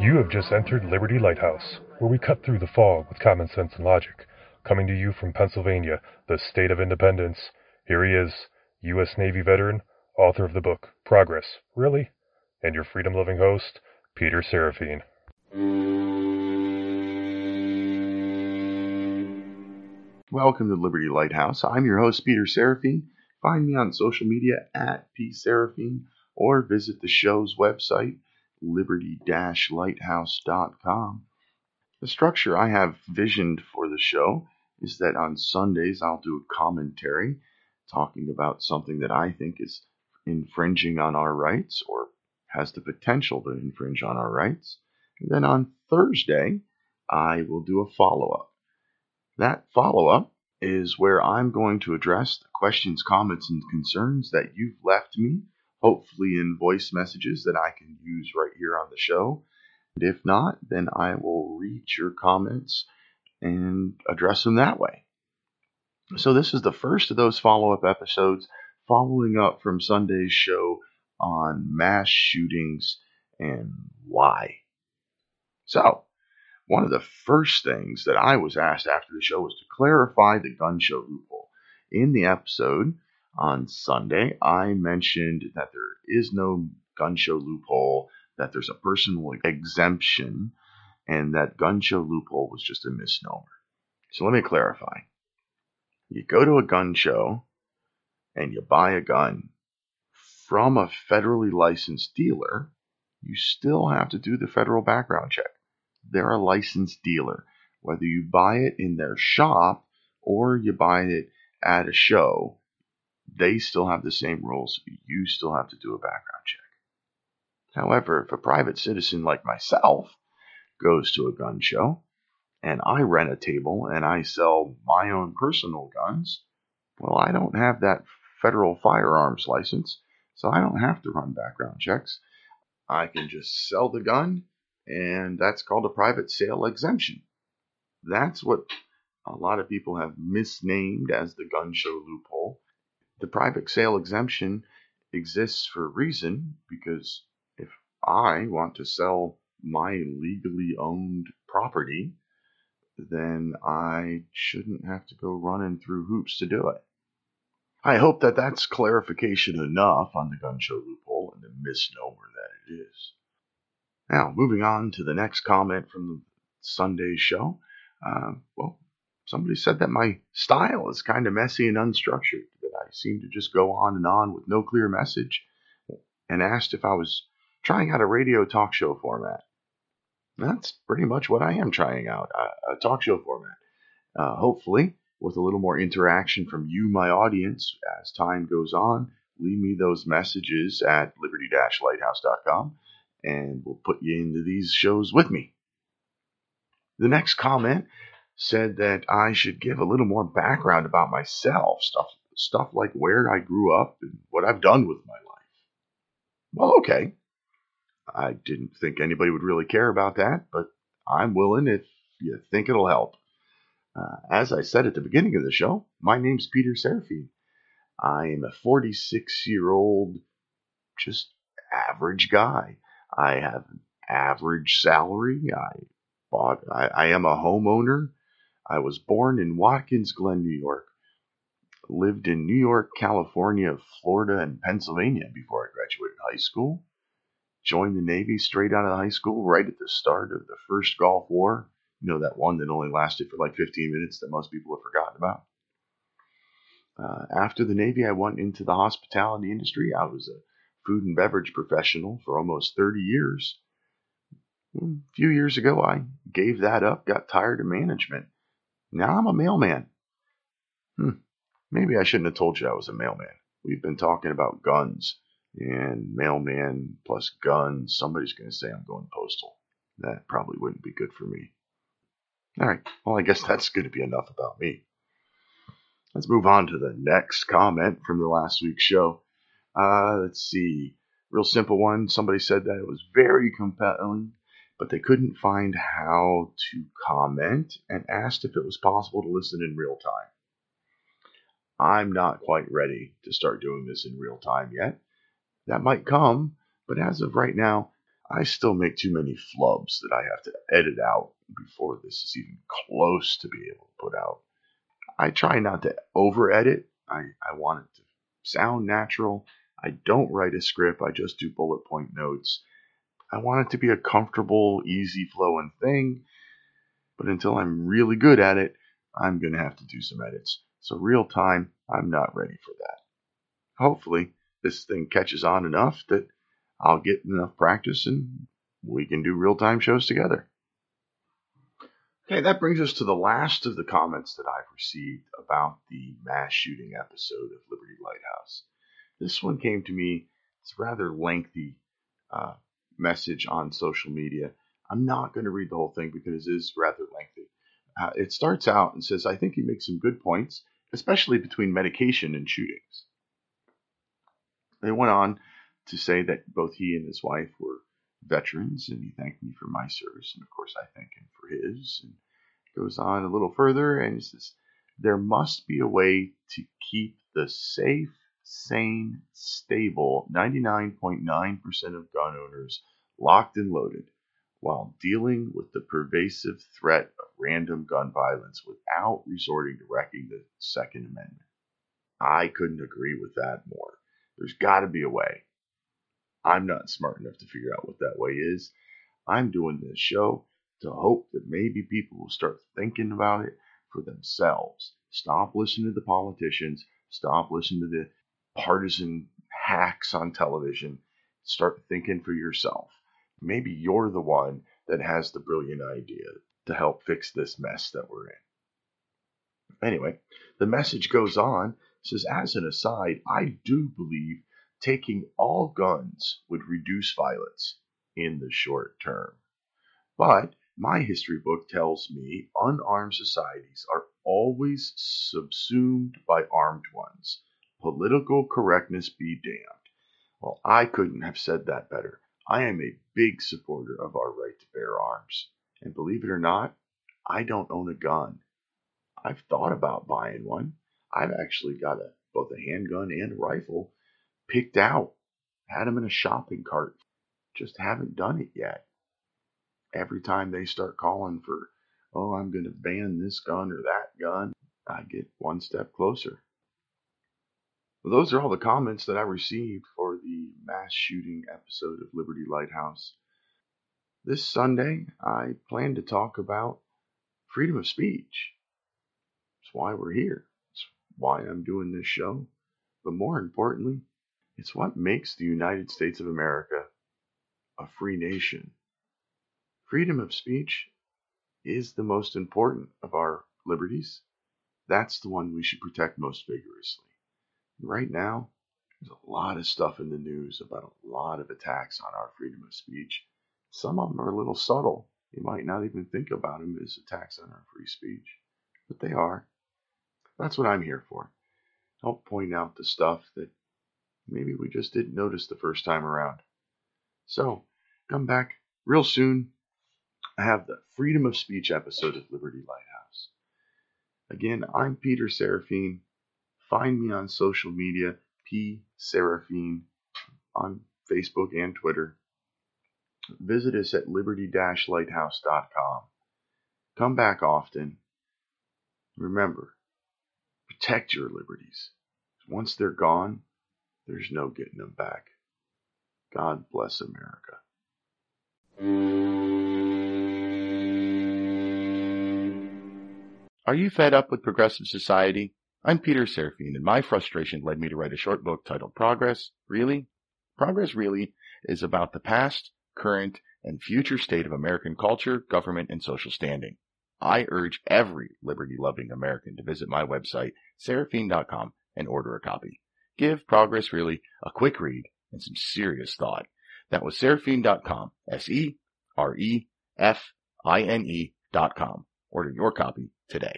You have just entered Liberty Lighthouse, where we cut through the fog with common sense and logic. Coming to you from Pennsylvania, the state of independence, here he is, U.S. Navy veteran, author of the book Progress, Really? And your freedom loving host, Peter Serafine. Welcome to Liberty Lighthouse. I'm your host, Peter Serafine. Find me on social media at pserafine or visit the show's website, liberty-lighthouse.com. The structure I have visioned for the show is that on Sundays I'll do a commentary talking about something that I think is infringing on our rights or has the potential to infringe on our rights. And then on Thursday, I will do a follow up. That follow up is where I'm going to address the questions, comments, and concerns that you've left me, hopefully in voice messages that I can use right here on the show. And if not, then I will read your comments and address them that way. So, this is the first of those follow up episodes following up from Sunday's show on mass shootings and why. So, one of the first things that I was asked after the show was to clarify the gun show loophole. In the episode on Sunday, I mentioned that there is no gun show loophole, that there's a personal exemption, and that gun show loophole was just a misnomer. So let me clarify. You go to a gun show and you buy a gun from a federally licensed dealer, you still have to do the federal background check they're a licensed dealer. Whether you buy it in their shop or you buy it at a show, they still have the same rules. You still have to do a background check. However, if a private citizen like myself goes to a gun show and I rent a table and I sell my own personal guns, well, I don't have that federal firearms license, so I don't have to run background checks. I can just sell the gun and that's called a private sale exemption. That's what a lot of people have misnamed as the gun show loophole. The private sale exemption exists for a reason because if I want to sell my legally owned property, then I shouldn't have to go running through hoops to do it. I hope that that's clarification enough on the gun show loophole and the misnomer that it is. Now, moving on to the next comment from the Sunday show. Uh, well, somebody said that my style is kind of messy and unstructured, that I seem to just go on and on with no clear message, and asked if I was trying out a radio talk show format. That's pretty much what I am trying out a talk show format. Uh, hopefully, with a little more interaction from you, my audience, as time goes on. Leave me those messages at liberty lighthouse.com and we'll put you into these shows with me. The next comment said that I should give a little more background about myself, stuff stuff like where I grew up and what I've done with my life. Well, okay. I didn't think anybody would really care about that, but I'm willing if you think it'll help. Uh, as I said at the beginning of the show, my name's Peter Serafine. I am a 46 year old, just average guy. I have an average salary. I bought. I, I am a homeowner. I was born in Watkins Glen, New York. Lived in New York, California, Florida, and Pennsylvania before I graduated high school. Joined the Navy straight out of high school, right at the start of the first Gulf War. You know, that one that only lasted for like 15 minutes that most people have forgotten about. Uh, after the Navy, I went into the hospitality industry. I was a food and beverage professional for almost 30 years. A few years ago, I gave that up, got tired of management. Now I'm a mailman. Hmm. Maybe I shouldn't have told you I was a mailman. We've been talking about guns and mailman plus guns. Somebody's going to say I'm going postal. That probably wouldn't be good for me. All right. Well, I guess that's going to be enough about me. Let's move on to the next comment from the last week's show. Uh, let's see. Real simple one. Somebody said that it was very compelling, but they couldn't find how to comment and asked if it was possible to listen in real time. I'm not quite ready to start doing this in real time yet. That might come But as of right now, I still make too many flubs that I have to edit out before this is even close to be able to put out. I try not to over edit. I, I want it to sound natural. I don't write a script, I just do bullet point notes. I want it to be a comfortable, easy flowing thing. But until I'm really good at it, I'm going to have to do some edits. So, real time, I'm not ready for that. Hopefully, this thing catches on enough that I'll get enough practice and we can do real time shows together. Okay, that brings us to the last of the comments that I've received about the mass shooting episode of Liberty Lighthouse. This one came to me, it's a rather lengthy uh, message on social media. I'm not going to read the whole thing because it is rather lengthy. Uh, it starts out and says, I think he makes some good points, especially between medication and shootings. They went on to say that both he and his wife were veterans, and he thanked me for my service, and of course I thank him for his. And goes on a little further, and he says, There must be a way to keep the safe, sane, stable 99.9% of gun owners locked and loaded while dealing with the pervasive threat of random gun violence without resorting to wrecking the Second Amendment. I couldn't agree with that more. There's got to be a way. I'm not smart enough to figure out what that way is. I'm doing this show to hope that maybe people will start thinking about it for themselves. Stop listening to the politicians. Stop listening to the partisan hacks on television. Start thinking for yourself. Maybe you're the one that has the brilliant idea to help fix this mess that we're in. Anyway, the message goes on, says, as an aside, I do believe taking all guns would reduce violence in the short term. But my history book tells me unarmed societies are always subsumed by armed ones. Political correctness be damned. Well, I couldn't have said that better. I am a big supporter of our right to bear arms. And believe it or not, I don't own a gun. I've thought about buying one. I've actually got a both a handgun and a rifle picked out. Had them in a shopping cart. Just haven't done it yet. Every time they start calling for, oh, I'm going to ban this gun or that gun, I get one step closer. Well, those are all the comments that I received for the mass shooting episode of Liberty Lighthouse. This Sunday, I plan to talk about freedom of speech. It's why we're here. It's why I'm doing this show. But more importantly, it's what makes the United States of America a free nation. Freedom of speech is the most important of our liberties. That's the one we should protect most vigorously. Right now, there's a lot of stuff in the news about a lot of attacks on our freedom of speech. Some of them are a little subtle. You might not even think about them as attacks on our free speech, but they are. That's what I'm here for. Help point out the stuff that maybe we just didn't notice the first time around. So, come back real soon. I have the freedom of speech episode of Liberty Lighthouse. Again, I'm Peter Serafine. Find me on social media, P Serafine, on Facebook and Twitter. Visit us at liberty-lighthouse.com. Come back often. Remember, protect your liberties. Once they're gone, there's no getting them back. God bless America. Are you fed up with progressive society? I'm Peter Serafine, and my frustration led me to write a short book titled Progress, Really? Progress Really is about the past, current, and future state of American culture, government, and social standing. I urge every liberty-loving American to visit my website, serafine.com, and order a copy. Give Progress Really a quick read and some serious thought. That was serafine.com, S-E-R-E-F-I-N-E dot com. Order your copy today.